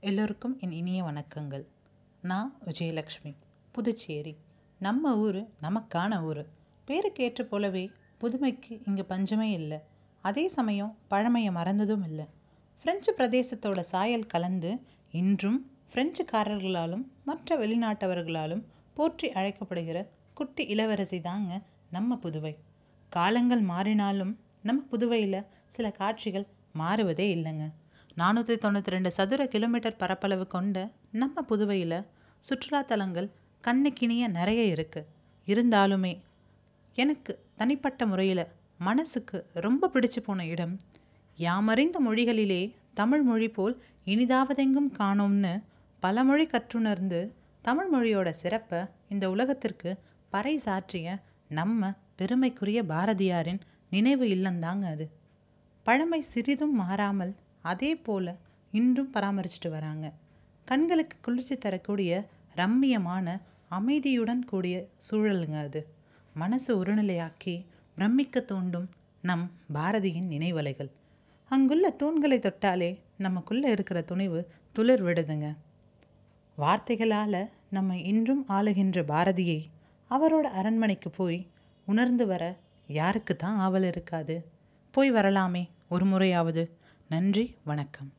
எல்லோருக்கும் என் இனிய வணக்கங்கள். நான் விஜயலக்ஷ்மி புதுச்சேரி. நம்ம ஊர் நமக்கான ஊர். பேருக்கு ஏற்ற போலவே புதுமைக்கு இங்கே பஞ்சமே இல்லை. அதே சமயம் பழமையை மறந்ததும் இல்லை. ஃப்ரெஞ்சு பிரதேசத்தோட சாயல் கலந்து இன்றும் ஃப்ரெஞ்சுக்காரர்களாலும் மற்ற வெளிநாட்டவர்களாலும் போற்றி அழைக்கப்படுகிற குட்டி இளவரசி தாங்க நம்ம புதுவை. காலங்கள் மாறினாலும் நம்ம புதுவையில் சில காட்சிகள் மாறுவதே இல்லைங்க. நானூற்றி தொண்ணூற்றி ரெண்டு சதுர கிலோமீட்டர் பரப்பளவு கொண்ட நம்ம புதுவையில் சுற்றுலாத்தலங்கள் கண்ணுக்கினிய நிறைய இருக்குது இருந்தாலுமே எனக்கு தனிப்பட்ட முறையில் மனசுக்கு ரொம்ப பிடிச்சு போன இடம் யாமறிந்த மொழிகளிலே தமிழ் மொழி போல் இனிதாவதெங்கும் காணோம்னு பல மொழி கற்றுணர்ந்து தமிழ் மொழியோட சிறப்பை இந்த உலகத்திற்கு பறை சாற்றிய நம்ம பெருமைக்குரிய பாரதியாரின் நினைவு இல்லந்தாங்க அது. பழமை சிறிதும் மாறாமல் அதே போல் இன்றும் பராமரிச்சுட்டு வராங்க. கண்களுக்கு குளிர்ச்சி தரக்கூடிய ரம்மியமான அமைதியுடன் கூடிய சூழலுங்க அது. மனசு ஒருநிலையாக்கி பிரமிக்க தூண்டும் நம் பாரதியின் நினைவலைகள். அங்குள்ள தூண்களை தொட்டாலே நமக்குள்ளே இருக்கிற துணிவு துளிர் விடுதுங்க வார்த்தைகளால் நம்ம இன்றும் ஆளுகின்ற பாரதியை அவரோட அரண்மனைக்கு போய் உணர்ந்து வர யாருக்கு தான் ஆவல் இருக்காது? போய் வரலாமே ஒரு முறையாவது. நன்றி வணக்கம்.